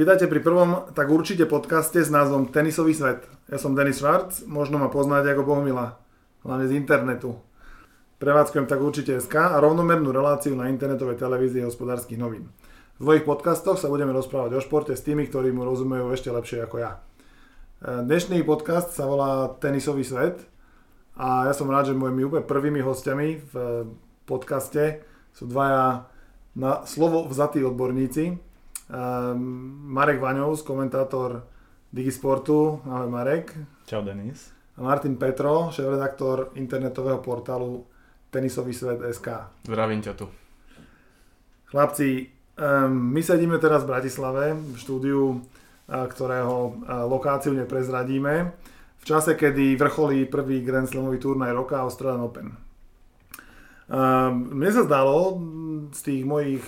Vítajte pri prvom, tak určite podcaste s názvom Tenisový svet. Ja som Denis Schwarz, možno ma poznáte ako Bohumila, hlavne z internetu. Prevádzkujem tak určite SK a rovnomernú reláciu na internetovej televízii hospodárskych novín. V svojich podcastoch sa budeme rozprávať o športe s tými, ktorí mu rozumejú ešte lepšie ako ja. E, dnešný podcast sa volá Tenisový svet a ja som rád, že mojimi úplne prvými hostiami v podcaste sú dvaja na slovo vzatí odborníci, Marek Vaňovs, komentátor Digisportu. Ahoj Marek. Čau Denis. A Martin Petro, šéf-redaktor internetového portálu Tenisový svet SK. Zdravím ťa tu. Chlapci, um, my sedíme teraz v Bratislave, v štúdiu, ktorého lokáciu neprezradíme, v čase, kedy vrcholí prvý Grand Slamový turnaj roka Australian Open. Um, mne sa zdalo z tých mojich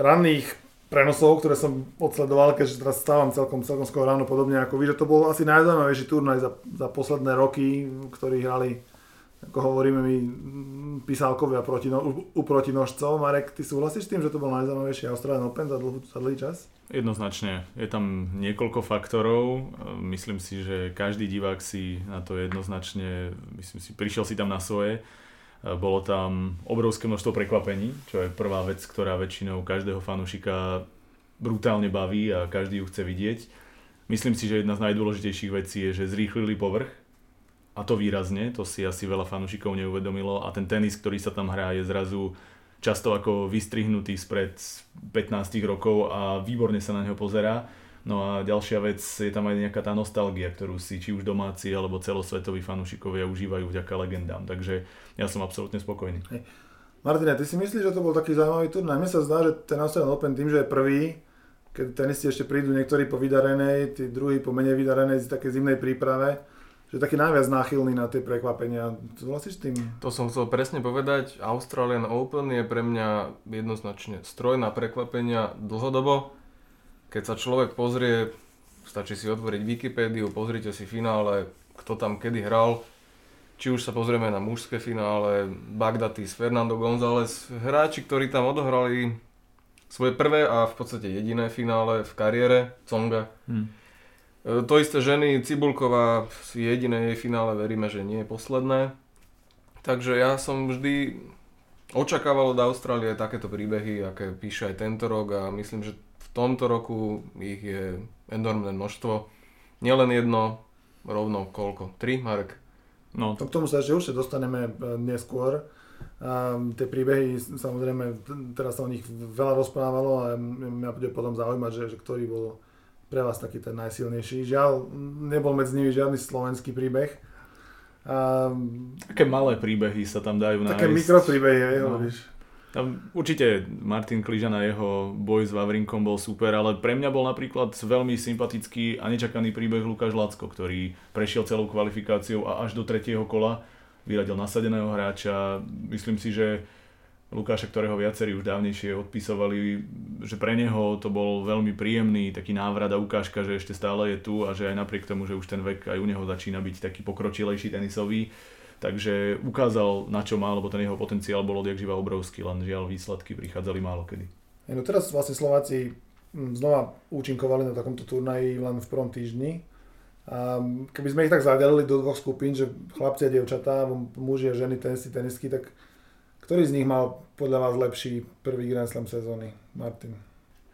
ranných prenosov, ktoré som odsledoval, keďže teraz stávam celkom, celkom skoro ráno podobne ako vy, že to bol asi najzaujímavejší turnaj za, za posledné roky, ktorý hrali, ako hovoríme my, písalkovia proti, no, u, u protinožcov. Marek, ty súhlasíš s tým, že to bol najzaujímavejší Australian Open za, dlhú, za dlhý čas? Jednoznačne. Je tam niekoľko faktorov. Myslím si, že každý divák si na to jednoznačne, myslím si, prišiel si tam na svoje. Bolo tam obrovské množstvo prekvapení, čo je prvá vec, ktorá väčšinou každého fanúšika brutálne baví a každý ju chce vidieť. Myslím si, že jedna z najdôležitejších vecí je, že zrýchlili povrch a to výrazne, to si asi veľa fanúšikov neuvedomilo a ten tenis, ktorý sa tam hrá, je zrazu často ako vystrihnutý spred 15 rokov a výborne sa na neho pozerá No a ďalšia vec, je tam aj nejaká tá nostalgia, ktorú si či už domáci alebo celosvetoví fanúšikovia užívajú vďaka legendám. Takže ja som absolútne spokojný. Hej. Martina, ty si myslíš, že to bol taký zaujímavý turnaj? Mne sa zdá, že ten Australian Open tým, že je prvý, keď tenisti ešte prídu niektorí po vydarenej, tí druhí po menej vydarenej, z také zimnej príprave, že taký najviac náchylný na tie prekvapenia. Súhlasíš s tým? To som chcel presne povedať. Australian Open je pre mňa jednoznačne stroj na prekvapenia dlhodobo keď sa človek pozrie, stačí si otvoriť Wikipédiu, pozrite si finále, kto tam kedy hral, či už sa pozrieme na mužské finále, Bagdatis, Fernando González, hráči, ktorí tam odohrali svoje prvé a v podstate jediné finále v kariére, Conga. Hmm. To isté ženy, Cibulková, jediné jej finále, veríme, že nie je posledné. Takže ja som vždy očakával od Austrálie takéto príbehy, aké píše aj tento rok a myslím, že tomto roku ich je enormné množstvo. Nielen jedno, rovno koľko? Tri, Marek? No. To k tomu sa ešte určite dostaneme e, neskôr. A tie príbehy, samozrejme, teraz sa o nich veľa rozprávalo a mňa bude potom zaujímať, že, že ktorý bol pre vás taký ten najsilnejší. Žiaľ, nebol medzi nimi žiadny slovenský príbeh. A, také malé príbehy sa tam dajú nájsť. Také mikropríbehy, no. hovoríš. Tam určite Martin Kližan a jeho boj s Vavrinkom bol super, ale pre mňa bol napríklad veľmi sympatický a nečakaný príbeh Lukáš Lacko, ktorý prešiel celou kvalifikáciou a až do tretieho kola vyradil nasadeného hráča. Myslím si, že Lukáša, ktorého viacerí už dávnejšie odpisovali, že pre neho to bol veľmi príjemný taký návrat a ukážka, že ešte stále je tu a že aj napriek tomu, že už ten vek aj u neho začína byť taký pokročilejší tenisový, Takže ukázal, na čo má, lebo ten jeho potenciál bol odjak živa obrovský, len žiaľ výsledky prichádzali málo kedy. No teraz vlastne Slováci hm, znova účinkovali na takomto turnaji len v prvom týždni. A keby sme ich tak zadelili do dvoch skupín, že chlapci a dievčatá, muži a ženy, tenisti, tenistky, tak ktorý z nich mal podľa vás lepší prvý Grand Slam sezóny? Martin.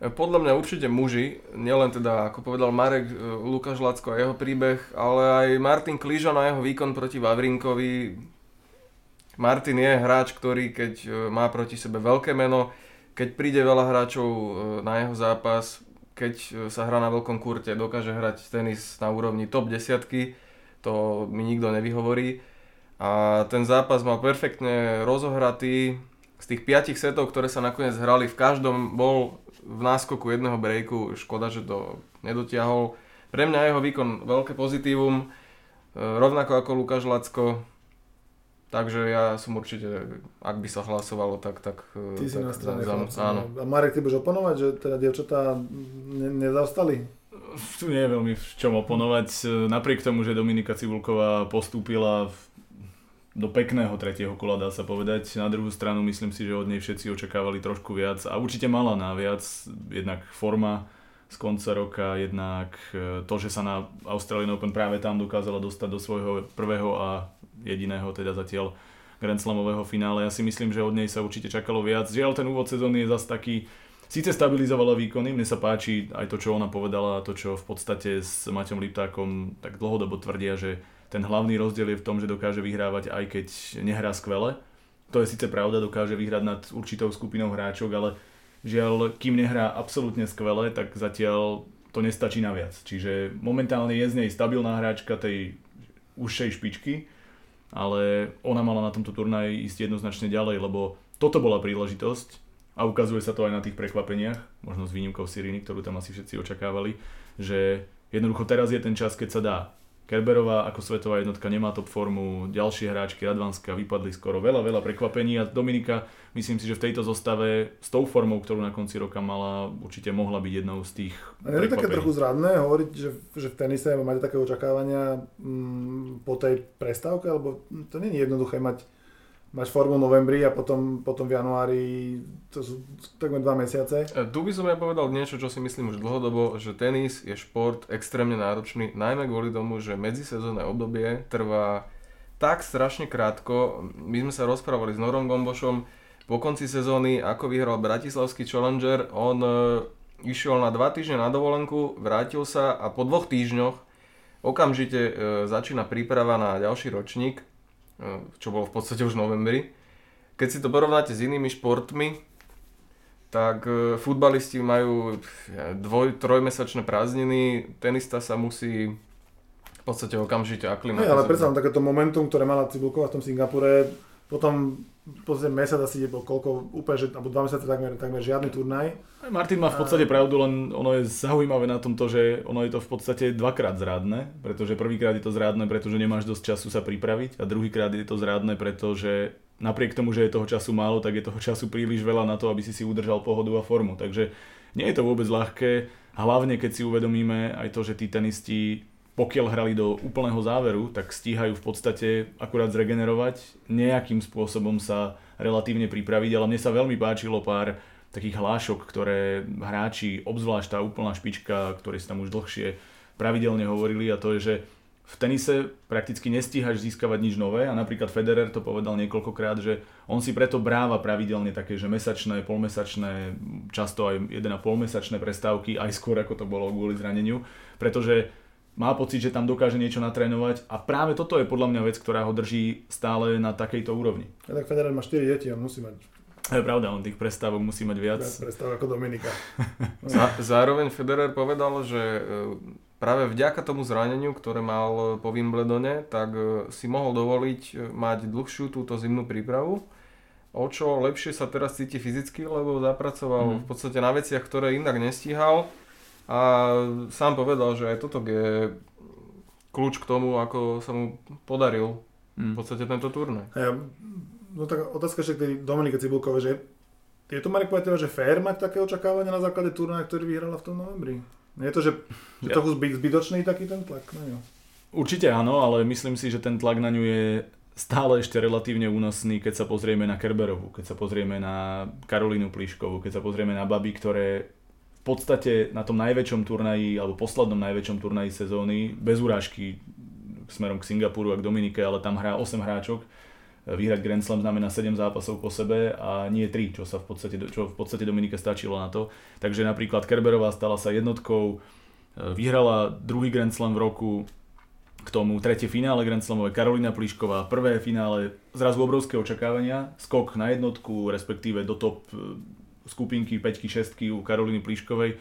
Podľa mňa určite muži, nielen teda, ako povedal Marek, e, Lukáš Lacko a jeho príbeh, ale aj Martin Kližan a jeho výkon proti Vavrinkovi. Martin je hráč, ktorý keď e, má proti sebe veľké meno, keď príde veľa hráčov e, na jeho zápas, keď sa hrá na veľkom kurte, dokáže hrať tenis na úrovni top desiatky, to mi nikto nevyhovorí. A ten zápas mal perfektne rozohratý, z tých piatich setov, ktoré sa nakoniec hrali, v každom bol v náskoku jedného breaku, škoda, že to nedotiahol. Pre mňa jeho výkon veľké pozitívum, e, rovnako ako Lukáš Lacko, takže ja som určite, ak by sa hlasovalo, tak... tak e, ty tak, si na strane za, áno. A Marek, ty budeš oponovať, že teda dievčatá ne, nezaostali? Tu nie je veľmi v čom oponovať. Napriek tomu, že Dominika Cibulková postúpila v do pekného tretieho kola, dá sa povedať. Na druhú stranu myslím si, že od nej všetci očakávali trošku viac a určite mala na viac, jednak forma z konca roka, jednak e, to, že sa na Australian Open práve tam dokázala dostať do svojho prvého a jediného teda zatiaľ Grand Slamového finále. Ja si myslím, že od nej sa určite čakalo viac. Žiaľ, ten úvod sezóny je zase taký, síce stabilizovala výkony, mne sa páči aj to, čo ona povedala, to, čo v podstate s Maťom Liptákom tak dlhodobo tvrdia, že ten hlavný rozdiel je v tom, že dokáže vyhrávať aj keď nehrá skvele. To je síce pravda, dokáže vyhrať nad určitou skupinou hráčok, ale žiaľ, kým nehrá absolútne skvele, tak zatiaľ to nestačí na viac. Čiže momentálne je z nej stabilná hráčka tej užšej špičky, ale ona mala na tomto turnaji ísť jednoznačne ďalej, lebo toto bola príležitosť a ukazuje sa to aj na tých prekvapeniach, možno s výnimkou Siriny, ktorú tam asi všetci očakávali, že jednoducho teraz je ten čas, keď sa dá. Kerberová ako svetová jednotka nemá top formu, ďalšie hráčky Radvanska vypadli skoro veľa, veľa prekvapení a Dominika myslím si, že v tejto zostave s tou formou, ktorú na konci roka mala, určite mohla byť jednou z tých A je to také trochu zradné hovoriť, že, že v tenise máte také očakávania mm, po tej prestávke, lebo to nie je jednoduché mať máš formu v novembri a potom, potom v januári, to sú takmer dva mesiace. E, tu by som ja povedal niečo, čo si myslím už dlhodobo, že tenis je šport extrémne náročný, najmä kvôli tomu, že medzisezónne obdobie trvá tak strašne krátko. My sme sa rozprávali s Norom Gombošom po konci sezóny, ako vyhral Bratislavský Challenger. On e, išiel na dva týždne na dovolenku, vrátil sa a po dvoch týždňoch okamžite e, začína príprava na ďalší ročník čo bolo v podstate už v novembri. Keď si to porovnáte s inými športmi, tak e, futbalisti majú dvoj, trojmesačné prázdniny, tenista sa musí v podstate okamžite aklimatizovať. No, ale predsa takéto momentum, ktoré mala Cibulková v tom Singapure, potom podstate mesiac asi bol koľko, úplne, že, alebo dva mesiace takmer, takmer žiadny turnaj. Martin má v podstate pravdu, len ono je zaujímavé na tomto, že ono je to v podstate dvakrát zrádne, pretože prvýkrát je to zrádne, pretože nemáš dosť času sa pripraviť a druhýkrát je to zrádne, pretože napriek tomu, že je toho času málo, tak je toho času príliš veľa na to, aby si si udržal pohodu a formu. Takže nie je to vôbec ľahké, hlavne keď si uvedomíme aj to, že tí tenisti pokiaľ hrali do úplného záveru, tak stíhajú v podstate akurát zregenerovať, nejakým spôsobom sa relatívne pripraviť, ale mne sa veľmi páčilo pár takých hlášok, ktoré hráči, obzvlášť tá úplná špička, ktorí sa tam už dlhšie pravidelne hovorili a to je, že v tenise prakticky nestíhaš získavať nič nové a napríklad Federer to povedal niekoľkokrát, že on si preto bráva pravidelne také, že mesačné, polmesačné, často aj 1,5 mesačné prestávky, aj skôr ako to bolo kvôli zraneniu, pretože má pocit, že tam dokáže niečo natrénovať a práve toto je podľa mňa vec, ktorá ho drží stále na takejto úrovni. A tak Federer má 4 deti, on musí mať je pravda, on tých prestávok musí mať viac. Viac prestávok ako Dominika. zároveň Federer povedal, že e, práve vďaka tomu zraneniu, ktoré mal po Wimbledone, tak e, si mohol dovoliť e, mať dlhšiu túto zimnú prípravu. O čo lepšie sa teraz cíti fyzicky, lebo zapracoval mm. v podstate na veciach, ktoré inak nestíhal a sám povedal, že aj toto je kľúč k tomu, ako sa mu podaril mm. v podstate tento turnaj. Ja, no tak otázka že k Dominike Cibulkove, že je to Marek povedal, že fér mať také očakávania na základe turnaja, ktorý vyhrala v tom novembri? Nie je to, že, že ja. trochu zbytočný taký ten tlak na ňu? Určite áno, ale myslím si, že ten tlak na ňu je stále ešte relatívne únosný, keď sa pozrieme na Kerberovu, keď sa pozrieme na Karolínu Pliškovú, keď sa pozrieme na baby, ktoré v podstate na tom najväčšom turnaji, alebo poslednom najväčšom turnaji sezóny, bez urážky smerom k Singapuru a k Dominike, ale tam hrá 8 hráčok. Vyhrať Grand Slam znamená 7 zápasov po sebe a nie 3, čo, sa v podstate, čo v podstate Dominike stačilo na to. Takže napríklad Kerberová stala sa jednotkou, vyhrala druhý Grand Slam v roku, k tomu tretie finále Grand Slamové Karolina Plišková, prvé finále, zrazu obrovské očakávania, skok na jednotku, respektíve do top skupinky 5 6 u Karoliny Pliškovej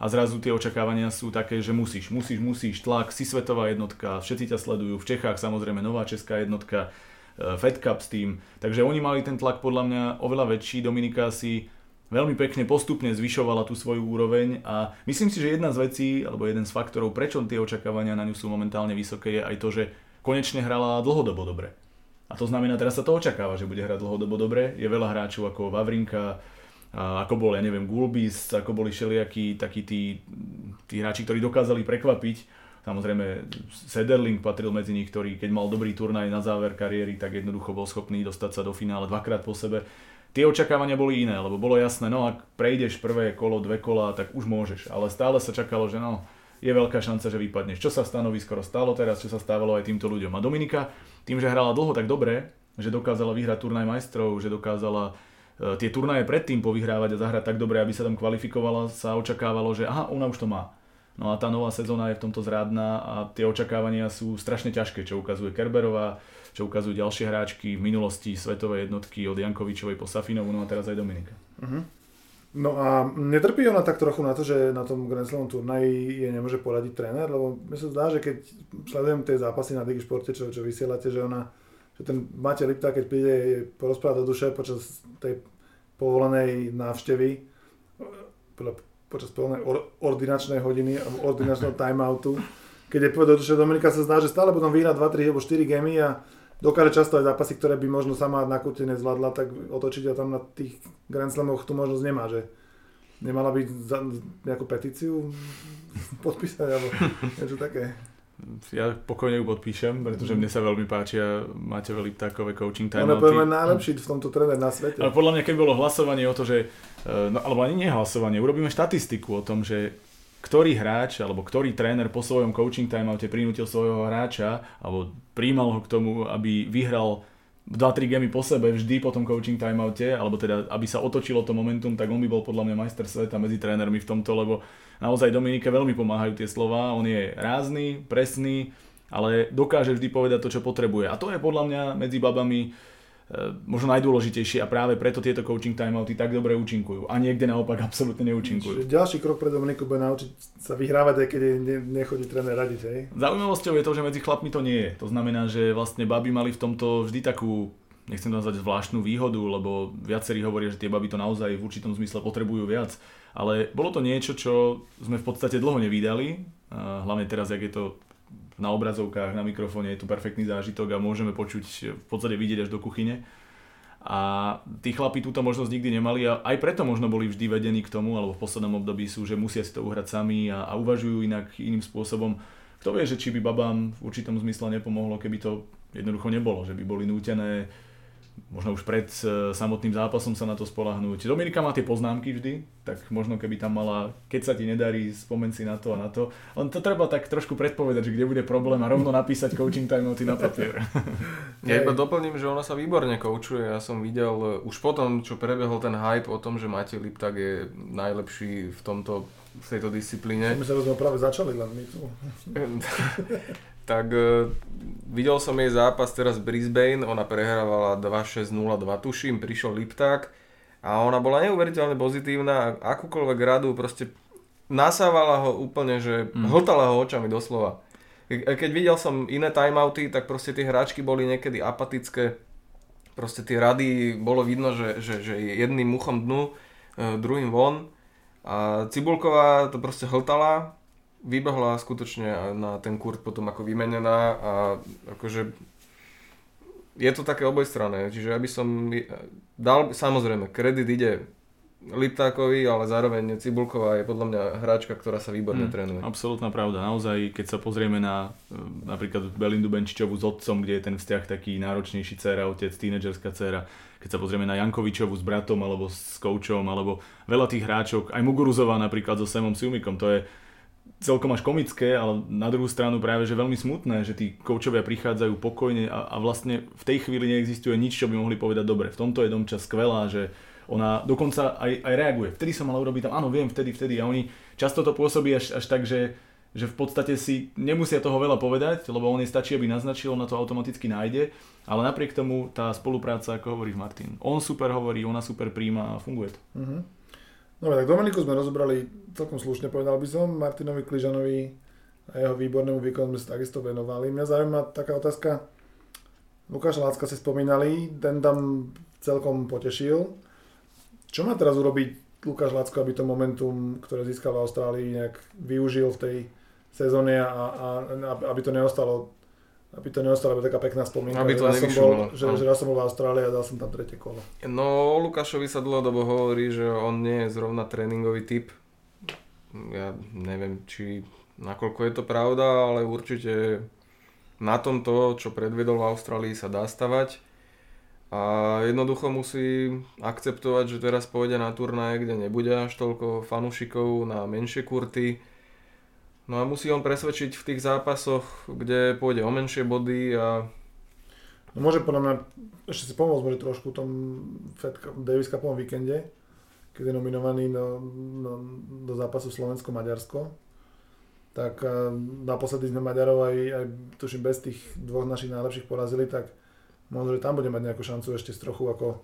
a zrazu tie očakávania sú také, že musíš, musíš, musíš, tlak, si svetová jednotka, všetci ťa sledujú, v Čechách samozrejme nová česká jednotka, e, Fed Cup s tým, takže oni mali ten tlak podľa mňa oveľa väčší, Dominika si veľmi pekne postupne zvyšovala tú svoju úroveň a myslím si, že jedna z vecí, alebo jeden z faktorov, prečo tie očakávania na ňu sú momentálne vysoké, je aj to, že konečne hrala dlhodobo dobre. A to znamená, teraz sa to očakáva, že bude hrať dlhodobo dobre. Je veľa hráčov ako Vavrinka, ako bol, ja neviem, Gulbis, ako boli všelijakí takí tí, tí hráči, ktorí dokázali prekvapiť. Samozrejme, Sederling patril medzi nich, ktorý keď mal dobrý turnaj na záver kariéry, tak jednoducho bol schopný dostať sa do finále dvakrát po sebe. tie očakávania boli iné, lebo bolo jasné, no ak prejdeš prvé kolo, dve kola, tak už môžeš. Ale stále sa čakalo, že no, je veľká šanca, že vypadneš. Čo sa stanoví skoro stalo teraz, čo sa stávalo aj týmto ľuďom. A Dominika tým, že hrala dlho tak dobre, že dokázala vyhrať turnaj majstrov, že dokázala tie turnaje predtým povyhrávať a zahrať tak dobre, aby sa tam kvalifikovala, sa očakávalo, že aha, ona už to má. No a tá nová sezóna je v tomto zrádna a tie očakávania sú strašne ťažké, čo ukazuje Kerberová, čo ukazujú ďalšie hráčky v minulosti svetové jednotky od Jankovičovej po Safinovu, no a teraz aj Dominika. Uh-huh. No a netrpí ona tak trochu na to, že na tom Grand Slam turnaji je nemôže poradiť tréner, lebo mi sa zdá, že keď sledujem tie zápasy na Digišporte, čo, čo vysielate, že ona že ten Mate Lipta, keď príde porozprávať do duše počas tej povolenej návštevy, počas plnej or, ordinačnej hodiny, ordinačného timeoutu, keď je povedal, že Dominika sa zdá, že stále potom vyhrať 2, 3 alebo 4 gemy a dokáže často aj zápasy, ktoré by možno sama na kurte nezvládla, tak otočiť a tam na tých Grand Slamoch tu možnosť nemá, že? Nemala byť za nejakú petíciu podpísať alebo niečo také ja pokojne ju podpíšem, pretože mne sa veľmi páčia máte veľmi takové coaching time. Ale povieme najlepší v tomto tréner na svete. Ale podľa mňa, keď bolo hlasovanie o to, že, eh, no, alebo ani nie hlasovanie, urobíme štatistiku o tom, že ktorý hráč alebo ktorý tréner po svojom coaching timeoute prinútil svojho hráča alebo príjmal ho k tomu, aby vyhral 2-3 gemy po sebe vždy po tom coaching timeoute, alebo teda aby sa otočilo to momentum, tak on by bol podľa mňa majster sveta medzi trénermi v tomto, lebo naozaj Dominike veľmi pomáhajú tie slova, on je rázny, presný, ale dokáže vždy povedať to, čo potrebuje. A to je podľa mňa medzi babami možno najdôležitejšie a práve preto tieto coaching timeouty tak dobre účinkujú a niekde naopak absolútne neúčinkujú. Čiže ďalší krok pre Dominiku bude naučiť sa vyhrávať, aj keď ne, nechodí tréner radiť, hej? Zaujímavosťou je to, že medzi chlapmi to nie je. To znamená, že vlastne baby mali v tomto vždy takú nechcem to nazvať zvláštnu výhodu, lebo viacerí hovoria, že tie baby to naozaj v určitom zmysle potrebujú viac. Ale bolo to niečo, čo sme v podstate dlho nevydali, hlavne teraz, jak je to na obrazovkách, na mikrofóne je tu perfektný zážitok a môžeme počuť, v podstate vidieť až do kuchyne. A tí chlapi túto možnosť nikdy nemali a aj preto možno boli vždy vedení k tomu, alebo v poslednom období sú, že musia si to uhrať sami a, a uvažujú inak iným spôsobom. Kto vie, že či by babám v určitom zmysle nepomohlo, keby to jednoducho nebolo, že by boli nútené možno už pred e, samotným zápasom sa na to spolahnúť. Dominika má tie poznámky vždy, tak možno keby tam mala, keď sa ti nedarí, spomen si na to a na to. Len to treba tak trošku predpovedať, že kde bude problém a rovno napísať coaching timeouty na papier. Ja iba doplním, že ona sa výborne koučuje. Ja som videl e, už potom, čo prebehol ten hype o tom, že Matej Liptak je najlepší v tomto v tejto disciplíne. My sa práve začali len my tu. tak uh, videl som jej zápas teraz Brisbane, ona prehrávala 2-6-0-2 tuším, prišiel Lipták a ona bola neuveriteľne pozitívna a akúkoľvek radu proste nasávala ho úplne, že mm. hltala ho očami doslova. Keď videl som iné timeouty, tak proste tie hráčky boli niekedy apatické, proste tie rady bolo vidno, že, že, že jedným muchom dnu, uh, druhým von a Cibulková to proste hltala vybehla skutočne na ten kurt potom ako vymenená a akože je to také obojstranné, čiže aby som dal, samozrejme, kredit ide Liptákovi, ale zároveň Cibulková je podľa mňa hráčka, ktorá sa výborne mm, trénuje. Absolutná pravda. Naozaj, keď sa pozrieme na e, napríklad Belindu Benčičovú s otcom, kde je ten vzťah taký náročnejší dcera, otec, tínedžerská dcera, keď sa pozrieme na Jankovičovu s bratom alebo s koučom, alebo veľa tých hráčok, aj Muguruzová napríklad so Semom Siumikom, to je celkom až komické, ale na druhú stranu práve že veľmi smutné, že tí koučovia prichádzajú pokojne a, a vlastne v tej chvíli neexistuje nič, čo by mohli povedať dobre. V tomto je Domča skvelá, že ona dokonca aj, aj reaguje. Vtedy som mal urobiť tam, áno, viem, vtedy, vtedy. A oni často to pôsobí až, až tak, že, že v podstate si nemusia toho veľa povedať, lebo on je stačí, aby naznačil, na to automaticky nájde. Ale napriek tomu tá spolupráca, ako hovorí Martin, on super hovorí, ona super príjma a funguje to. Uh-huh. Dobre, tak Dominiku sme rozobrali celkom slušne, povedal by som. Martinovi Kližanovi a jeho výbornému výkonu sme sa takisto venovali. Mňa zaujíma taká otázka. Lukáša Lácka si spomínali, ten tam celkom potešil. Čo má teraz urobiť Lukáš Lácko, aby to momentum, ktoré získal v Austrálii, nejak využil v tej sezóne a, a aby to neostalo aby to neostala taká pekná spomienka. Aby to že, som bol, že, že raz som bol v Austrálii a dal som tam tretie kolo. No, Lukášovi sa dlhodobo hovorí, že on nie je zrovna tréningový typ. Ja neviem, či nakoľko je to pravda, ale určite na tomto, čo predvedol v Austrálii, sa dá stavať. A jednoducho musí akceptovať, že teraz pôjde na turnaje, kde nebude až toľko fanúšikov na menšie kurty. No a musí on presvedčiť v tých zápasoch, kde pôjde o menšie body a No môže podľa mňa ešte si pomôcť môže trošku v tom Fed Davis Cupovom víkende, keď je nominovaný do, do, do zápasu Slovensko-Maďarsko. Tak naposledy sme Maďarov aj, aj tuším bez tých dvoch našich najlepších porazili, tak možno, že tam bude mať nejakú šancu ešte z trochu ako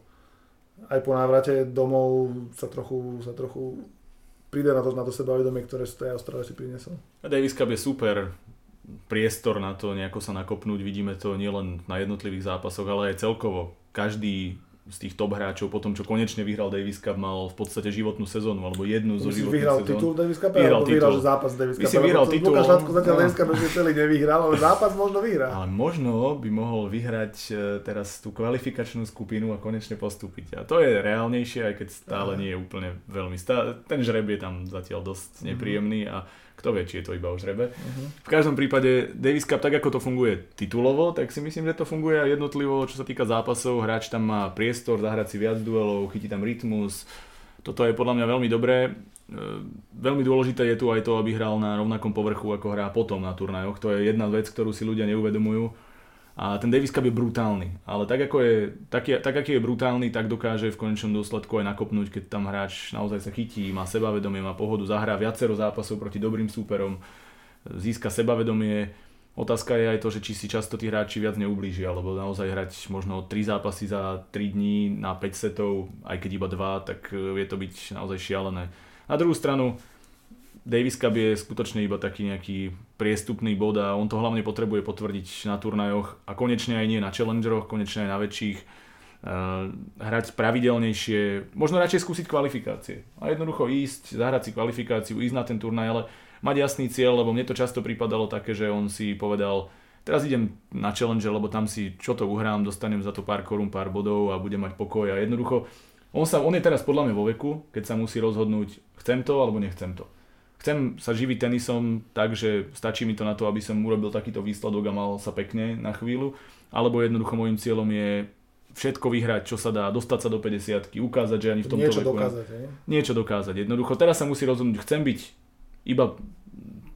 aj po návrate domov sa trochu, sa trochu príde na to, na to sebavedomie, ktoré z tej Austrálie si priniesol. Davis Cup je super priestor na to nejako sa nakopnúť. Vidíme to nielen na jednotlivých zápasoch, ale aj celkovo. Každý z tých top hráčov, po tom, čo konečne vyhral Davis Cup, mal v podstate životnú sezónu, alebo jednu zo životných vyhral sezón. titul Davis Cup, vyhral, titul. vyhral zápas Davis Cup. vyhral titul. Lukáš Latko zatiaľ no. Davis Cup ešte celý nevyhral, ale zápas možno vyhrá. Ale možno by mohol vyhrať e, teraz tú kvalifikačnú skupinu a konečne postúpiť. A to je reálnejšie, aj keď stále nie je úplne veľmi... Stá... Ten žreb je tam zatiaľ dosť nepríjemný a kto vie, či je to iba o žrebe. Uh-huh. V každom prípade Davis Cup, tak ako to funguje titulovo, tak si myslím, že to funguje aj jednotlivo, čo sa týka zápasov. Hráč tam má priestor zahrať si viac duelov, chytí tam rytmus. Toto je podľa mňa veľmi dobré. E, veľmi dôležité je tu aj to, aby hral na rovnakom povrchu, ako hrá potom na turnajoch. To je jedna vec, ktorú si ľudia neuvedomujú a ten Davis Cup je brutálny, ale tak, ako je, tak, je, tak aký je brutálny, tak dokáže v konečnom dôsledku aj nakopnúť, keď tam hráč naozaj sa chytí, má sebavedomie, má pohodu, zahrá viacero zápasov proti dobrým súperom, získa sebavedomie. Otázka je aj to, že či si často tí hráči viac neublížia, alebo naozaj hrať možno 3 zápasy za 3 dní na 5 setov, aj keď iba 2, tak vie to byť naozaj šialené. Na druhú stranu, Davis Cup je skutočne iba taký nejaký priestupný bod a on to hlavne potrebuje potvrdiť na turnajoch a konečne aj nie na challengeroch, konečne aj na väčších. Uh, hrať pravidelnejšie, možno radšej skúsiť kvalifikácie a jednoducho ísť, zahrať si kvalifikáciu, ísť na ten turnaj, ale mať jasný cieľ, lebo mne to často pripadalo také, že on si povedal, teraz idem na challenger, lebo tam si čo to uhrám, dostanem za to pár korún, pár bodov a budem mať pokoj. A jednoducho on, sa, on je teraz podľa mňa vo veku, keď sa musí rozhodnúť, chcem to alebo nechcem to chcem sa živiť tenisom tak, že stačí mi to na to, aby som urobil takýto výsledok a mal sa pekne na chvíľu, alebo jednoducho môjim cieľom je všetko vyhrať, čo sa dá, dostať sa do 50 ukázať, že ani v tomto niečo veku... dokázať? Niečo dokázať. Jednoducho, teraz sa musí rozhodnúť, chcem byť iba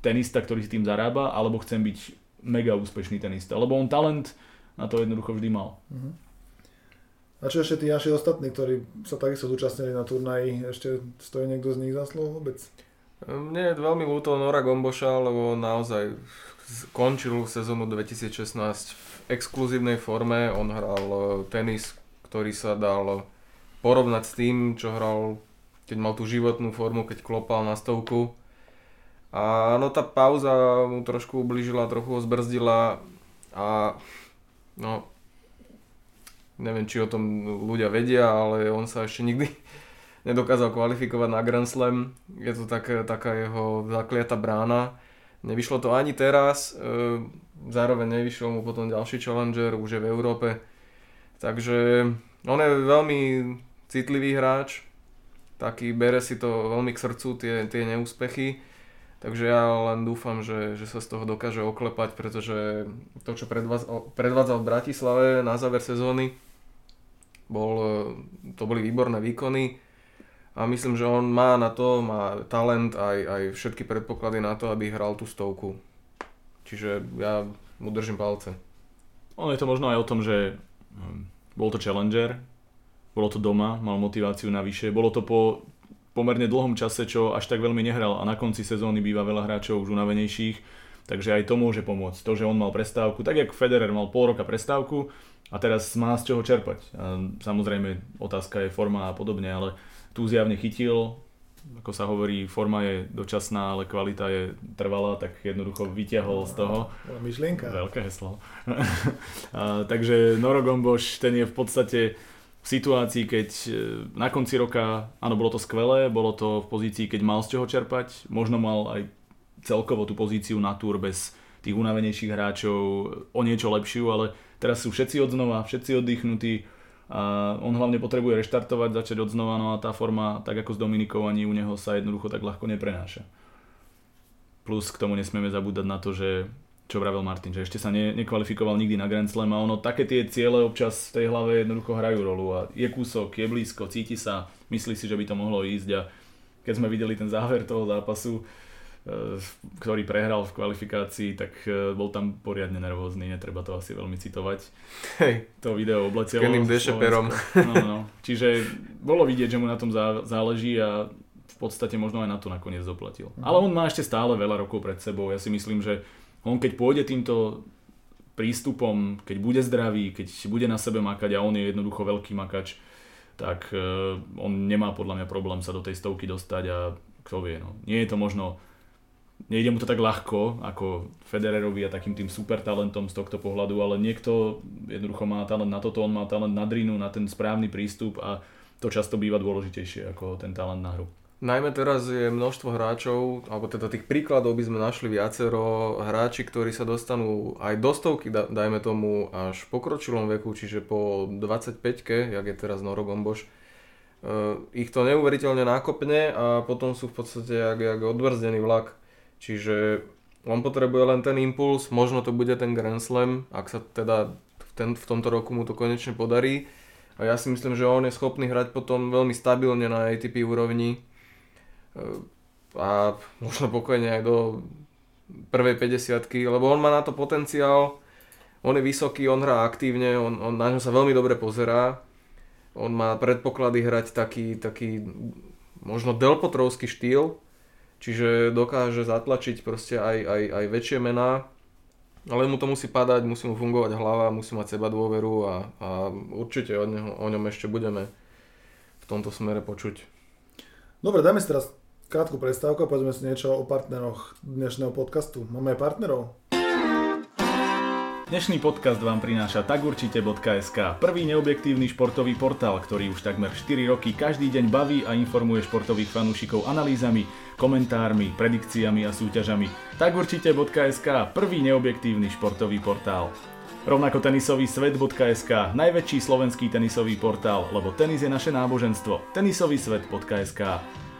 tenista, ktorý si tým zarába, alebo chcem byť mega úspešný tenista, lebo on talent na to jednoducho vždy mal. Uh-huh. A čo ešte tí naši ostatní, ktorí sa takisto zúčastnili na turnaji, ešte stojí niekto z nich za slovo vôbec? Mne je veľmi ľúto Nora Gomboša, lebo naozaj končil sezónu 2016 v exkluzívnej forme. On hral e, tenis, ktorý sa dal porovnať s tým, čo hral, keď mal tú životnú formu, keď klopal na stovku. A no tá pauza mu trošku ubližila, trochu ho zbrzdila a no neviem, či o tom ľudia vedia, ale on sa ešte nikdy nedokázal kvalifikovať na Grand Slam. Je to tak, taká jeho zakliata brána. Nevyšlo to ani teraz, e, zároveň nevyšiel mu potom ďalší challenger, už je v Európe. Takže on je veľmi citlivý hráč, taký bere si to veľmi k srdcu, tie, tie neúspechy. Takže ja len dúfam, že, že sa z toho dokáže oklepať, pretože to, čo predvádzal v Bratislave na záver sezóny, bol, to boli výborné výkony a myslím, že on má na to, má talent aj, aj všetky predpoklady na to, aby hral tú stovku. Čiže ja mu držím palce. Ono je to možno aj o tom, že hm, bol to challenger, bolo to doma, mal motiváciu navyše, bolo to po pomerne dlhom čase, čo až tak veľmi nehral a na konci sezóny býva veľa hráčov už unavenejších, takže aj to môže pomôcť. To, že on mal prestávku, tak jak Federer mal pol roka prestávku a teraz má z čoho čerpať. A samozrejme otázka je forma a podobne, ale tu zjavne chytil, ako sa hovorí, forma je dočasná, ale kvalita je trvalá, tak jednoducho vyťahol z toho. Myšlienka. Veľké heslo. a, takže Noro Gomboš, ten je v podstate v situácii, keď e, na konci roka, áno, bolo to skvelé, bolo to v pozícii, keď mal z čoho čerpať, možno mal aj celkovo tú pozíciu na túr bez tých unavenejších hráčov o niečo lepšiu, ale teraz sú všetci odznova, všetci oddychnutí, a on hlavne potrebuje reštartovať, začať od znova, no a tá forma, tak ako s Dominikou, ani u neho sa jednoducho tak ľahko neprenáša. Plus k tomu nesmieme zabúdať na to, že čo vravel Martin, že ešte sa ne, nekvalifikoval nikdy na Grand Slam a ono také tie ciele občas v tej hlave jednoducho hrajú rolu a je kúsok, je blízko, cíti sa, myslí si, že by to mohlo ísť a keď sme videli ten záver toho zápasu, ktorý prehral v kvalifikácii, tak e, bol tam poriadne nervózny, netreba to asi veľmi citovať. Hej. To video obletelo. Kennym dešeperom. No, no. Čiže bolo vidieť, že mu na tom záleží a v podstate možno aj na to nakoniec doplatil. Mhm. Ale on má ešte stále veľa rokov pred sebou. Ja si myslím, že on keď pôjde týmto prístupom, keď bude zdravý, keď bude na sebe makať a on je jednoducho veľký makač, tak uh, on nemá podľa mňa problém sa do tej stovky dostať a kto vie, no. Nie je to možno, nejde mu to tak ľahko ako Federerovi a takým tým super talentom z tohto pohľadu, ale niekto jednoducho má talent na toto, on má talent na drinu, na ten správny prístup a to často býva dôležitejšie ako ten talent na hru. Najmä teraz je množstvo hráčov, alebo teda tých príkladov by sme našli viacero hráči, ktorí sa dostanú aj do stovky, dajme tomu až v pokročilom veku, čiže po 25-ke, jak je teraz Noro Gomboš, uh, ich to neuveriteľne nákopne a potom sú v podstate jak, jak odbrzdený vlak. Čiže on potrebuje len ten impuls, možno to bude ten Grand Slam, ak sa teda v, ten, v tomto roku mu to konečne podarí. A ja si myslím, že on je schopný hrať potom veľmi stabilne na ATP úrovni. A možno pokojne aj do prvej 50 lebo on má na to potenciál, on je vysoký, on hrá aktívne, on, on na ňo sa veľmi dobre pozerá, on má predpoklady hrať taký, taký možno delpotrovský štýl, čiže dokáže zatlačiť proste aj, aj, aj väčšie mená, ale mu to musí padať, musí mu fungovať hlava, musí mať seba dôveru a, a určite o, neho, o ňom ešte budeme v tomto smere počuť. Dobre, dáme si teraz krátku prestávku a povedzme si niečo o partneroch dnešného podcastu. Máme aj partnerov? Dnešný podcast vám prináša tagurčite.sk, prvý neobjektívny športový portál, ktorý už takmer 4 roky každý deň baví a informuje športových fanúšikov analýzami, komentármi, predikciami a súťažami. Tagurčite.sk, prvý neobjektívny športový portál. Rovnako tenisový svet.sk, najväčší slovenský tenisový portál, lebo tenis je naše náboženstvo. Tenisový svet.sk.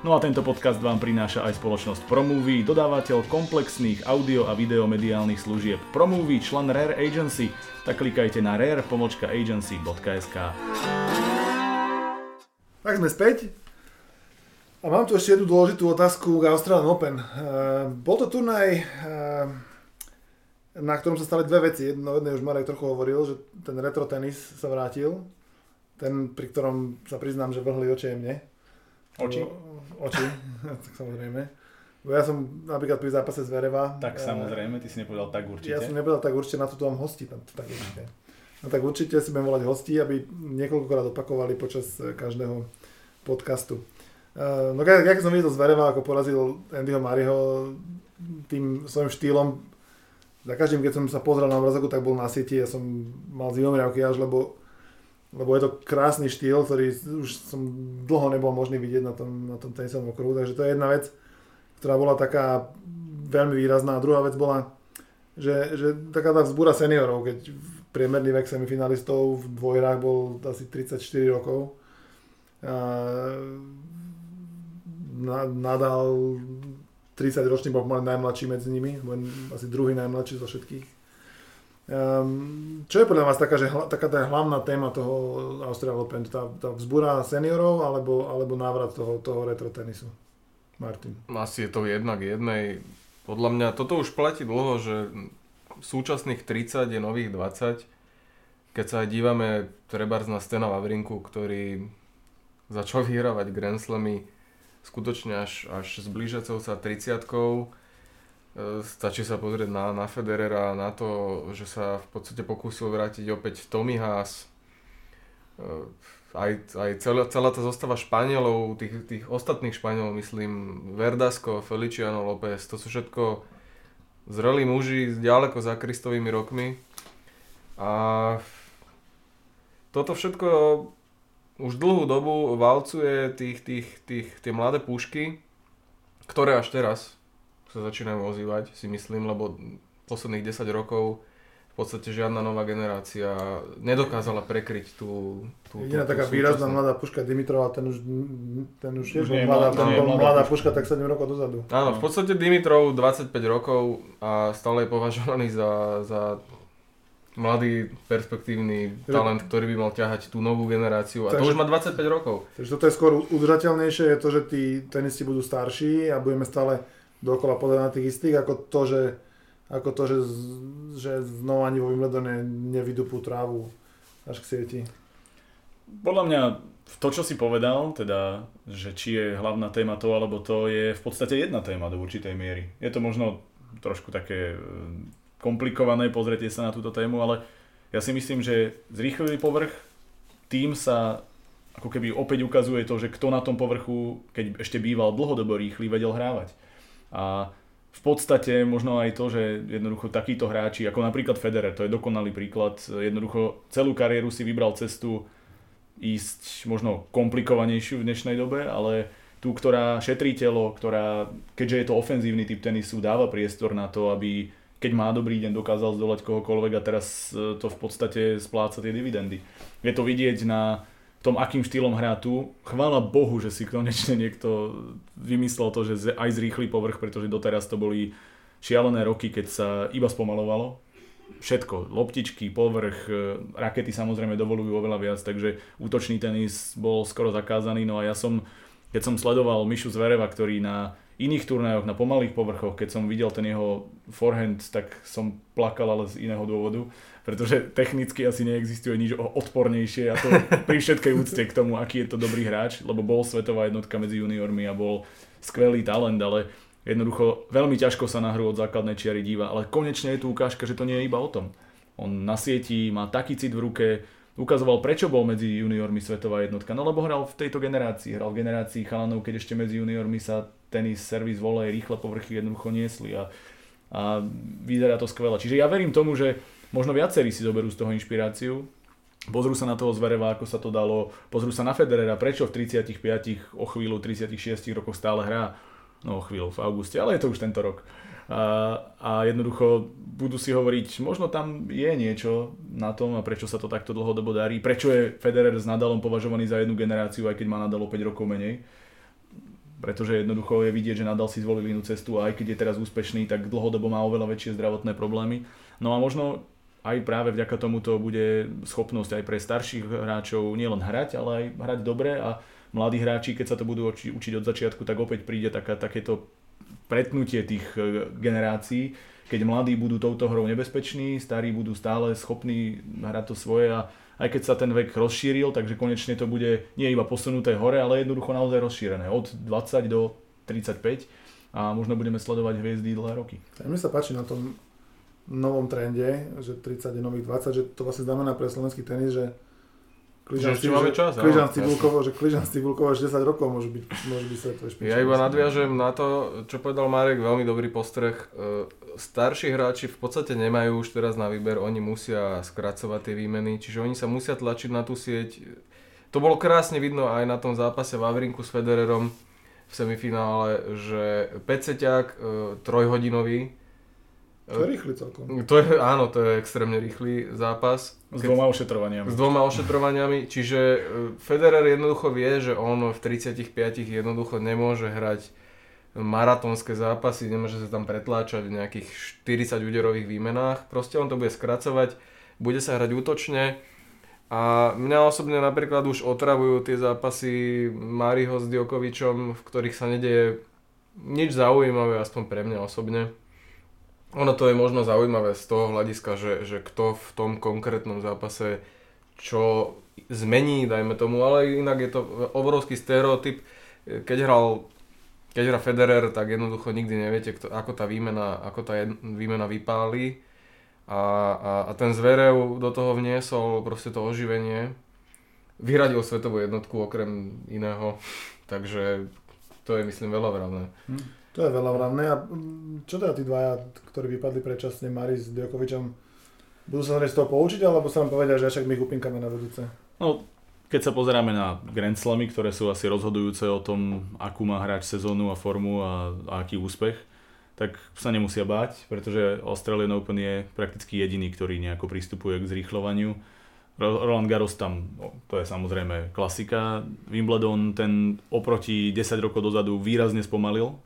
No a tento podcast vám prináša aj spoločnosť Promovie, dodávateľ komplexných audio a videomediálnych služieb. Promovie, člen Rare Agency, tak klikajte na rare-agency.sk. Tak sme späť. A mám tu ešte jednu dôležitú otázku k Australian Open. Uh, bol to turnaj, uh, na ktorom sa stali dve veci. Jedno, jedno už Marek trochu hovoril, že ten retro tenis sa vrátil. Ten, pri ktorom sa priznám, že vrhli oči mne. Oči? oči, tak samozrejme. Ja som napríklad pri zápase z Vereva. Tak samozrejme, ty si nepovedal tak určite. Ja som nepovedal tak určite, na to tu mám hosti, tam, tak určite. No tak určite si budem volať hosti, aby niekoľkokrát opakovali počas eh, každého podcastu. Uh, no keď, keď som videl z Vereva, ako porazil Andyho Mariho tým svojim štýlom, za každým, keď som sa pozrel na obrazovku, tak bol na sieti, ja som mal zimomriavky až, lebo lebo je to krásny štýl, ktorý už som dlho nebol možný vidieť na tom, na tom tenisovom okruhu, takže to je jedna vec, ktorá bola taká veľmi výrazná. A druhá vec bola, že, že taká tá vzbúra seniorov, keď priemerný vek semifinalistov v dvojrách bol asi 34 rokov. A nadal 30 ročný bol najmladší medzi nimi, asi druhý najmladší zo všetkých Um, čo je podľa vás taká, že, taká tá hlavná téma toho Australian Open? Tá, tá vzbúra seniorov alebo, alebo návrat toho, toho retro tenisu? Martin. Asi je to jednak jednej. Podľa mňa toto už platí dlho, že súčasných 30 je nových 20. Keď sa dívame trebárs na Stena Vavrinku, ktorý začal vyhrávať Grand Slamy skutočne až, až s blížiacou sa 30 E, stačí sa pozrieť na, na Federera, na to, že sa v podstate pokúsil vrátiť opäť Tommy Haas. E, aj, aj celá, celá tá zostava Španielov, tých, tých ostatných Španielov, myslím, Verdasco, Feliciano López, to sú všetko zrelí muži ďaleko za Kristovými rokmi. A toto všetko už dlhú dobu valcuje tých, tých, tých, tie mladé pušky, ktoré až teraz sa začínajú ozývať, si myslím, lebo posledných 10 rokov v podstate žiadna nová generácia nedokázala prekryť tú... tú Jediná tú, taká tú výrazná mladá puška Dimitrova, ten už, ten už Už je mladá, ten bol mladá puška. puška, tak 7 rokov dozadu. Áno, v podstate Dimitrov 25 rokov a stále je považovaný za, za mladý, perspektívny talent, ktorý by mal ťahať tú novú generáciu. A to Takže- už má 25 rokov. Takže toto je skôr udržateľnejšie, je to, že tí tenisti budú starší a budeme stále dokola podať na tých istých, ako to, že, ako to, že, že znova ani vo Wimbledone nevydupú trávu až k sieti. Podľa mňa to, čo si povedal, teda, že či je hlavná téma to alebo to, je v podstate jedna téma do určitej miery. Je to možno trošku také komplikované, pozrieť sa na túto tému, ale ja si myslím, že zrýchlivý povrch, tým sa ako keby opäť ukazuje to, že kto na tom povrchu, keď ešte býval dlhodobo rýchly, vedel hrávať. A v podstate možno aj to, že jednoducho takíto hráči, ako napríklad Federer, to je dokonalý príklad, jednoducho celú kariéru si vybral cestu ísť možno komplikovanejšiu v dnešnej dobe, ale tú, ktorá šetrí telo, ktorá, keďže je to ofenzívny typ tenisu, dáva priestor na to, aby keď má dobrý deň, dokázal zdolať kohokoľvek a teraz e, to v podstate spláca tie dividendy. Je to vidieť na tom, akým štýlom hrá tu. Chvála Bohu, že si konečne niekto vymyslel to, že aj zrýchli povrch, pretože doteraz to boli šialené roky, keď sa iba spomalovalo. Všetko, loptičky, povrch, e, rakety samozrejme dovolujú oveľa viac, takže útočný tenis bol skoro zakázaný. No a ja som, keď som sledoval Mišu Zvereva, ktorý na iných turnajoch, na pomalých povrchoch, keď som videl ten jeho forehand, tak som plakal, ale z iného dôvodu, pretože technicky asi neexistuje nič o- odpornejšie a to pri všetkej úcte k tomu, aký je to dobrý hráč, lebo bol svetová jednotka medzi juniormi a bol skvelý talent, ale jednoducho veľmi ťažko sa na hru od základnej čiary díva, ale konečne je tu ukážka, že to nie je iba o tom. On na sieti má taký cit v ruke, ukazoval, prečo bol medzi juniormi svetová jednotka. No lebo hral v tejto generácii, hral v generácii chalanov, keď ešte medzi juniormi sa tenis, servis, volej, rýchle povrchy jednoducho niesli a, a vyzerá to skvelé. Čiže ja verím tomu, že možno viacerí si zoberú z toho inšpiráciu, pozrú sa na toho Zvereva, ako sa to dalo, pozrú sa na Federera, prečo v 35, o chvíľu 36 rokoch stále hrá, no o chvíľu v auguste, ale je to už tento rok. A, jednoducho budú si hovoriť, možno tam je niečo na tom a prečo sa to takto dlhodobo darí, prečo je Federer s Nadalom považovaný za jednu generáciu, aj keď má Nadal o 5 rokov menej. Pretože jednoducho je vidieť, že Nadal si zvolil inú cestu a aj keď je teraz úspešný, tak dlhodobo má oveľa väčšie zdravotné problémy. No a možno aj práve vďaka tomuto bude schopnosť aj pre starších hráčov nielen hrať, ale aj hrať dobre a mladí hráči, keď sa to budú uči, učiť od začiatku, tak opäť príde taká, takéto pretnutie tých e, generácií, keď mladí budú touto hrou nebezpeční, starí budú stále schopní hrať to svoje a aj keď sa ten vek rozšíril, takže konečne to bude nie iba posunuté hore, ale jednoducho naozaj rozšírené od 20 do 35 a možno budeme sledovať hviezdy dlhé roky. A mne sa páči na tom novom trende, že 30 je nových 20, že to vlastne znamená pre slovenský tenis, že Kližan Že máme čas, Kližan. Cibulkovo, že Kližan Cibulkovo až 10 rokov môže byť, môže byť svetové špičky. Ja iba nadviažem na to, čo povedal Marek, veľmi dobrý postreh. E, Starší hráči v podstate nemajú už teraz na výber, oni musia skracovať tie výmeny, čiže oni sa musia tlačiť na tú sieť. To bolo krásne vidno aj na tom zápase Vavrinku s Federerom v semifinále, že peceťák e, trojhodinový, To je rýchly celkom. to je, áno, to je extrémne rýchly zápas. S Keď- dvoma ošetrovaniami. s dvoma ošetrovaniami, čiže e, Federer jednoducho vie, že on v 35 jednoducho nemôže hrať maratónske zápasy, nemôže sa tam pretláčať v nejakých 40 úderových výmenách, proste on to bude skracovať, bude sa hrať útočne a mňa osobne napríklad už otravujú tie zápasy Mariho s Djokovičom, v ktorých sa nedieje nič zaujímavé, aspoň pre mňa osobne. Ono to je možno zaujímavé z toho hľadiska, že, že kto v tom konkrétnom zápase čo zmení, dajme tomu, ale inak je to obrovský stereotyp. Keď hral keď hrá Federer, tak jednoducho nikdy neviete, kto, ako tá výmena, ako tá jed, výmena vypálí. A, a, a ten Zverev do toho vniesol proste to oživenie. Vyradil svetovú jednotku okrem iného, takže to je myslím veľa vravné. To je veľa vravné. A mm, čo teda tí dvaja, ktorí vypadli predčasne, Maris s Djokovičom, budú sa z toho poučiť, alebo sa nám povedia, že však my ich na vedúce? No, keď sa pozeráme na Grand Slamy, ktoré sú asi rozhodujúce o tom, akú má hráč sezónu a formu a, a aký úspech, tak sa nemusia báť, pretože Australian Open je prakticky jediný, ktorý nejako pristupuje k zrýchľovaniu. Roland Garros tam, no, to je samozrejme klasika. Wimbledon ten oproti 10 rokov dozadu výrazne spomalil.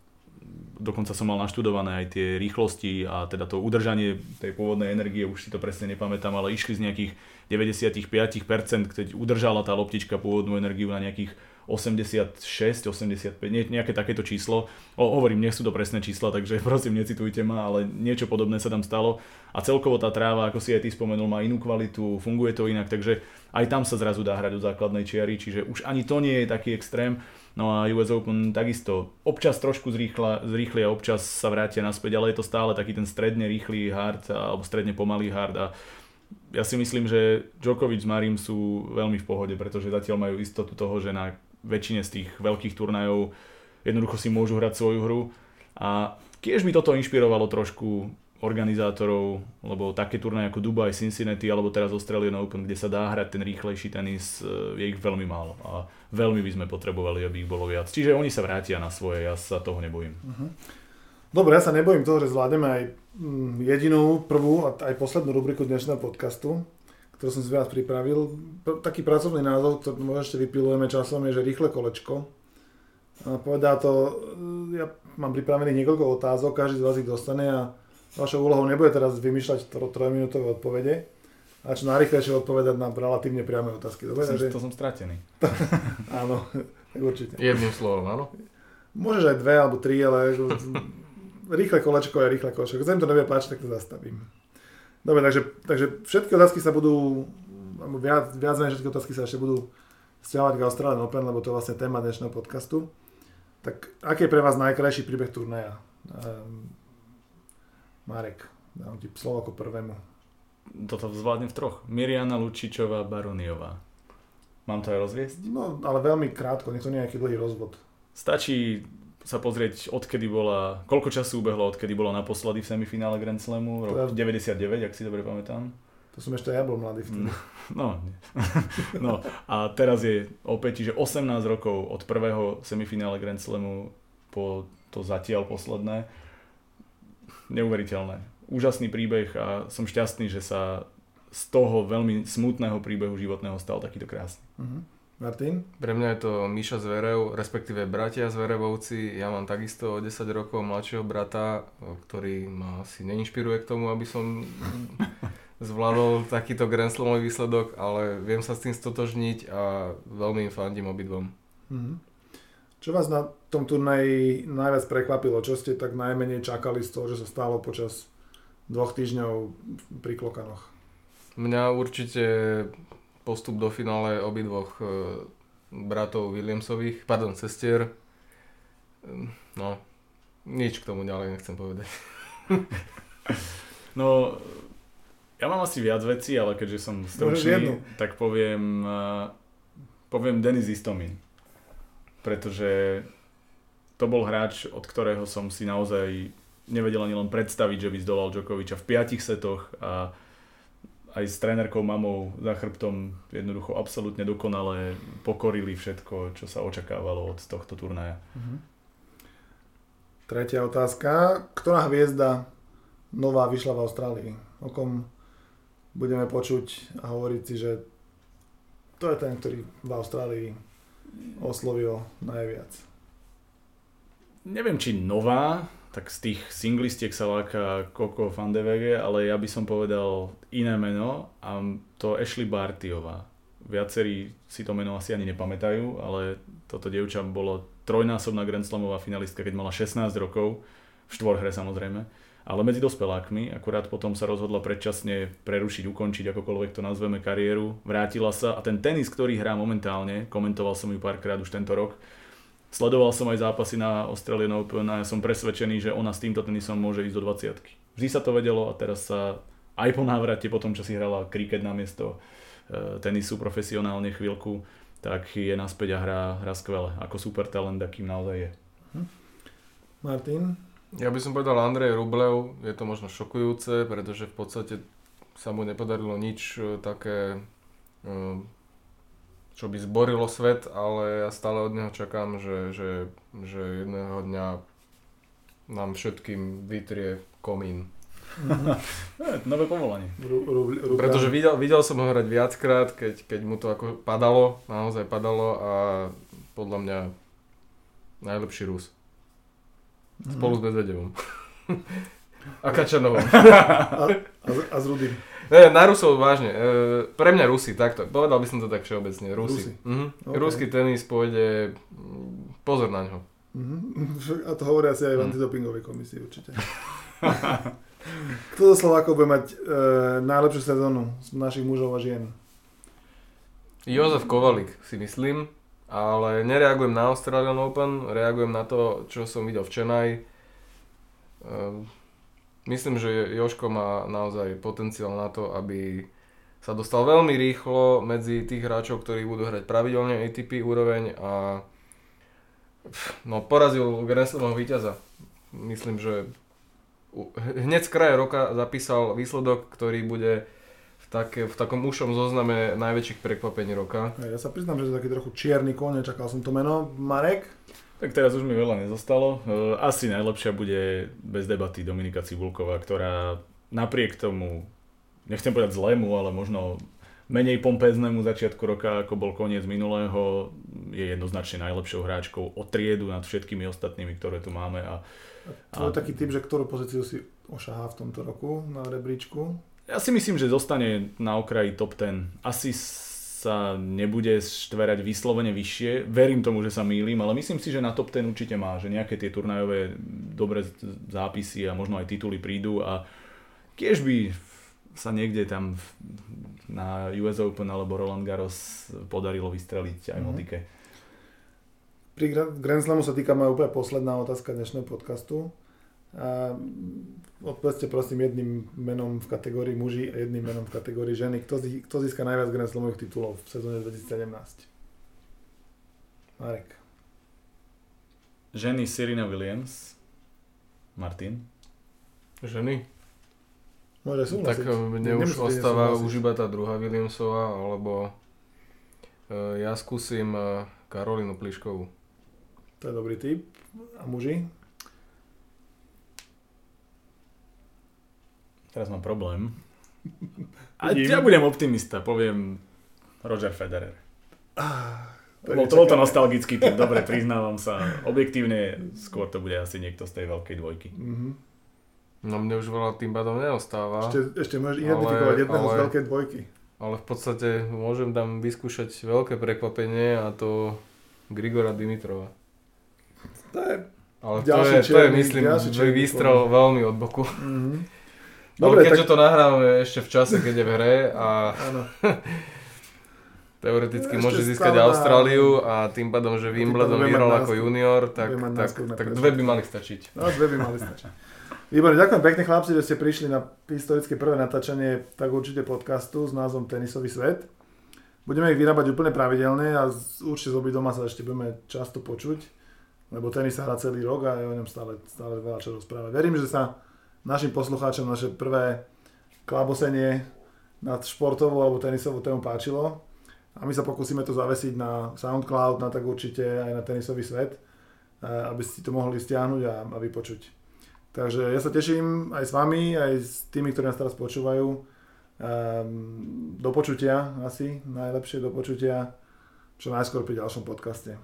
Dokonca som mal naštudované aj tie rýchlosti a teda to udržanie tej pôvodnej energie, už si to presne nepamätám, ale išli z nejakých 95%, keď udržala tá loptička pôvodnú energiu na nejakých 86, 85, nie, nejaké takéto číslo. O, hovorím, nech sú to presné čísla, takže prosím, necitujte ma, ale niečo podobné sa tam stalo. A celkovo tá tráva, ako si aj ty spomenul, má inú kvalitu, funguje to inak, takže aj tam sa zrazu dá hrať do základnej čiary, čiže už ani to nie je taký extrém. No a US Open takisto občas trošku zrýchla, zrýchlia, občas sa vrátia naspäť, ale je to stále taký ten stredne rýchly hard alebo stredne pomalý hard a ja si myslím, že Djokovic s Marim sú veľmi v pohode, pretože zatiaľ majú istotu toho, že na väčšine z tých veľkých turnajov jednoducho si môžu hrať svoju hru. A tiež mi toto inšpirovalo trošku organizátorov, lebo také turnaje ako Dubai, Cincinnati alebo teraz Australian Open, kde sa dá hrať ten rýchlejší tenis, je ich veľmi málo a veľmi by sme potrebovali, aby ich bolo viac. Čiže oni sa vrátia na svoje, ja sa toho nebojím. Uh-huh. Dobre, ja sa nebojím toho, že zvládneme aj mm, jedinú, prvú a aj poslednú rubriku dnešného podcastu ktorú som si vás pripravil. Taký pracovný názov, ktorý možno ešte vypilujeme časom, je, že rýchle kolečko. A povedá to, ja mám pripravených niekoľko otázok, každý z vás ich dostane a vašou úlohou nebude teraz vymýšľať trojminútové odpovede, a čo najrychlejšie odpovedať na relatívne priame otázky. Dobre? To, som, to som stratený. áno, určite. Jedným slovom, áno? Môžeš aj dve alebo tri, ale rýchle kolečko je rýchle kolečko. Keď sa im to nebude páčiť, tak to zastavím. Dobre, takže, takže všetky otázky sa budú, alebo viac, viac menej všetky otázky sa ešte budú stiahovať k Australian Open, lebo to je vlastne téma dnešného podcastu. Tak aký je pre vás najkrajší príbeh turnaja? Um, Marek, dám ti slovo ako prvému. Toto zvládnem v troch. Miriana Lučičová, Baroniová. Mám to aj rozviesť? No, ale veľmi krátko, to nie je nejaký dlhý rozvod. Stačí sa pozrieť, odkedy bola, koľko času ubehlo, odkedy bola naposledy v semifinále Grand Slamu, rok 99, ak si dobre pamätám. To som ešte ja bol mladý vtedy. No, no a teraz je opäť, čiže 18 rokov od prvého semifinále Grand Slamu po to zatiaľ posledné. Neuveriteľné. Úžasný príbeh a som šťastný, že sa z toho veľmi smutného príbehu životného stal takýto krásny. Uh-huh. Martin? Pre mňa je to Miša Zverev, respektíve bratia Zverevovci. Ja mám takisto 10 rokov mladšieho brata, ktorý ma asi neinšpiruje k tomu, aby som zvládol takýto Grand Slamový výsledok, ale viem sa s tým stotožniť a veľmi im fandím obidvom. Mm-hmm. Čo vás na tom turnaji najviac prekvapilo? Čo ste tak najmenej čakali z toho, že sa stalo počas dvoch týždňov pri Klokanoch? Mňa určite postup do finále obidvoch e, bratov Williamsových, pardon, sestier. No, nič k tomu ďalej nechcem povedať. no, ja mám asi viac vecí, ale keďže som stručný, tak poviem, uh, poviem Denis Istomin. Pretože to bol hráč, od ktorého som si naozaj nevedel ani len predstaviť, že by zdolal Djokoviča v piatich setoch a aj s trénerkou mamou za chrbtom jednoducho absolútne dokonale pokorili všetko, čo sa očakávalo od tohto turnaja. Uh-huh. Tretia otázka. Ktorá hviezda nová vyšla v Austrálii? O kom budeme počuť a hovoriť si, že to je ten, ktorý v Austrálii oslovil najviac? Neviem, či nová, tak z tých singlistiek sa láka Coco van de Wege, ale ja by som povedal iné meno a to Ashley Bartiová. Viacerí si to meno asi ani nepamätajú, ale toto dievča bolo trojnásobná Grand Slamová finalistka, keď mala 16 rokov, v štvorhre samozrejme, ale medzi dospelákmi, akurát potom sa rozhodla predčasne prerušiť, ukončiť, akokoľvek to nazveme kariéru, vrátila sa a ten tenis, ktorý hrá momentálne, komentoval som ju párkrát už tento rok, Sledoval som aj zápasy na Australian Open a ja som presvedčený, že ona s týmto tenisom môže ísť do 20 Vždy sa to vedelo a teraz sa aj po návrate, po tom, čo si hrala kriket na miesto e, tenisu profesionálne chvíľku, tak je naspäť a hrá, hrá skvele. Ako super talent, akým naozaj je. Hm. Martin? Ja by som povedal Andrej Rublev, je to možno šokujúce, pretože v podstate sa mu nepodarilo nič e, také e, čo by zborilo svet, ale ja stále od neho čakám, že, že, že jedného dňa nám všetkým vytrie komín. Nové povolanie. Ru, ru, ru, Pretože videl, videl som ho hrať viackrát, keď, keď mu to ako padalo, naozaj padalo a podľa mňa najlepší Rus. Spolu s Medvedevom. a Kačanovom. a, a, a s Rudým. Ne, na Rusov vážne. E, pre mňa Rusi, takto. Povedal by som to tak všeobecne. Rusi. Rusi. Mhm. OK. Ruský tenis pôjde... mm, Pozor na ňo. Mhm. A to hovoria si aj v Mm. antidopingovej komisii určite. Kto zo Slovákov bude mať e, najlepšiu sezónu z našich mužov a žien? Jozef Kovalik si myslím, ale nereagujem na Australian Open, reagujem na to, čo som videl v Chennai. Ehm, Myslím, že Joško má naozaj potenciál na to, aby sa dostal veľmi rýchlo medzi tých hráčov, ktorí budú hrať pravidelne ATP úroveň a no, porazil Grand víťaza. Myslím, že hneď z kraja roka zapísal výsledok, ktorý bude v, také, v takom ušom zozname najväčších prekvapení roka. Ja sa priznám, že to je taký trochu čierny kone, čakal som to meno. Marek? Tak teraz už mi veľa nezostalo. E, Asi najlepšia bude bez debaty Dominika Cibulková, ktorá napriek tomu, nechcem povedať zlému, ale možno menej pompéznemu začiatku roka, ako bol koniec minulého, je jednoznačne najlepšou hráčkou o triedu nad všetkými ostatnými, ktoré tu máme. A, Tvoj A- taký typ, že ktorú pozíciu si ošahá v tomto roku na rebríčku? ja si myslím, že zostane na okraji top 10. Asi sa nebude štverať vyslovene vyššie. Verím tomu, že sa mýlim, ale myslím si, že na top 10 určite má, že nejaké tie turnajové dobré zápisy a možno aj tituly prídu a tiež by sa niekde tam na US Open alebo Roland Garros podarilo vystreliť aj Mhm. Modike. Pri Gra- Grand Slamu sa týka moja úplne posledná otázka dnešného podcastu. A odpovedzte prosím jedným menom v kategórii muži a jedným menom v kategórii ženy. Kto, zi- kto získa najviac Grand Slamových titulov v sezóne 2017? Marek. Ženy Serena Williams, Martin. Ženy? Môže Tak súhlasiť. e, mne už Nemusíte ostáva nesúhlasiť. už iba tá druhá Williamsová, alebo e, ja skúsim e, Karolinu Pliškovú. To je dobrý tip. A muži? Teraz mám problém. A ja budem optimista, poviem Roger Federer. To Bol je to, bol to čakané. nostalgický typ, dobre, priznávam sa. Objektívne skôr to bude asi niekto z tej veľkej dvojky. Mhm. No mne už veľa tým pádom neostáva, Ešte, ešte môžeš identifikovať jedného z ale- veľkej dvojky. ale v podstate môžem tam vyskúšať veľké prekvapenie a to Grigora Dimitrova. To je... Ale to je, to je myslím, výstrel veľmi od boku. Mhm. Dobre, Dobre, keďže tak... to nahrávame ešte v čase, keď je v hre a teoreticky Ešte môže získať má- Austráliu a tým pádom, že Wimbledon vyhral ako junior, tak, tak, tak dve by mali stačiť. No, dve by mali stačiť. Výborne, ďakujem pekne chlapci, že ste prišli na historické prvé natáčanie tak určite podcastu s názvom Tenisový svet. Budeme ich vyrábať úplne pravidelne a z- určite z obidoma sa ešte budeme často počuť, lebo tenis sa hrá celý rok a je o ňom stále, stále veľa čo rozprávať. Verím, že sa našim poslucháčom naše prvé klabosenie nad športovou alebo tenisovou tému páčilo a my sa pokúsime to zavesiť na Soundcloud, na tak určite aj na tenisový svet, eh, aby si to mohli stiahnuť a, a vypočuť. Takže ja sa teším aj s vami, aj s tými, ktorí nás teraz počúvajú. Um, do počutia asi, najlepšie do počutia čo najskôr pri ďalšom podcaste.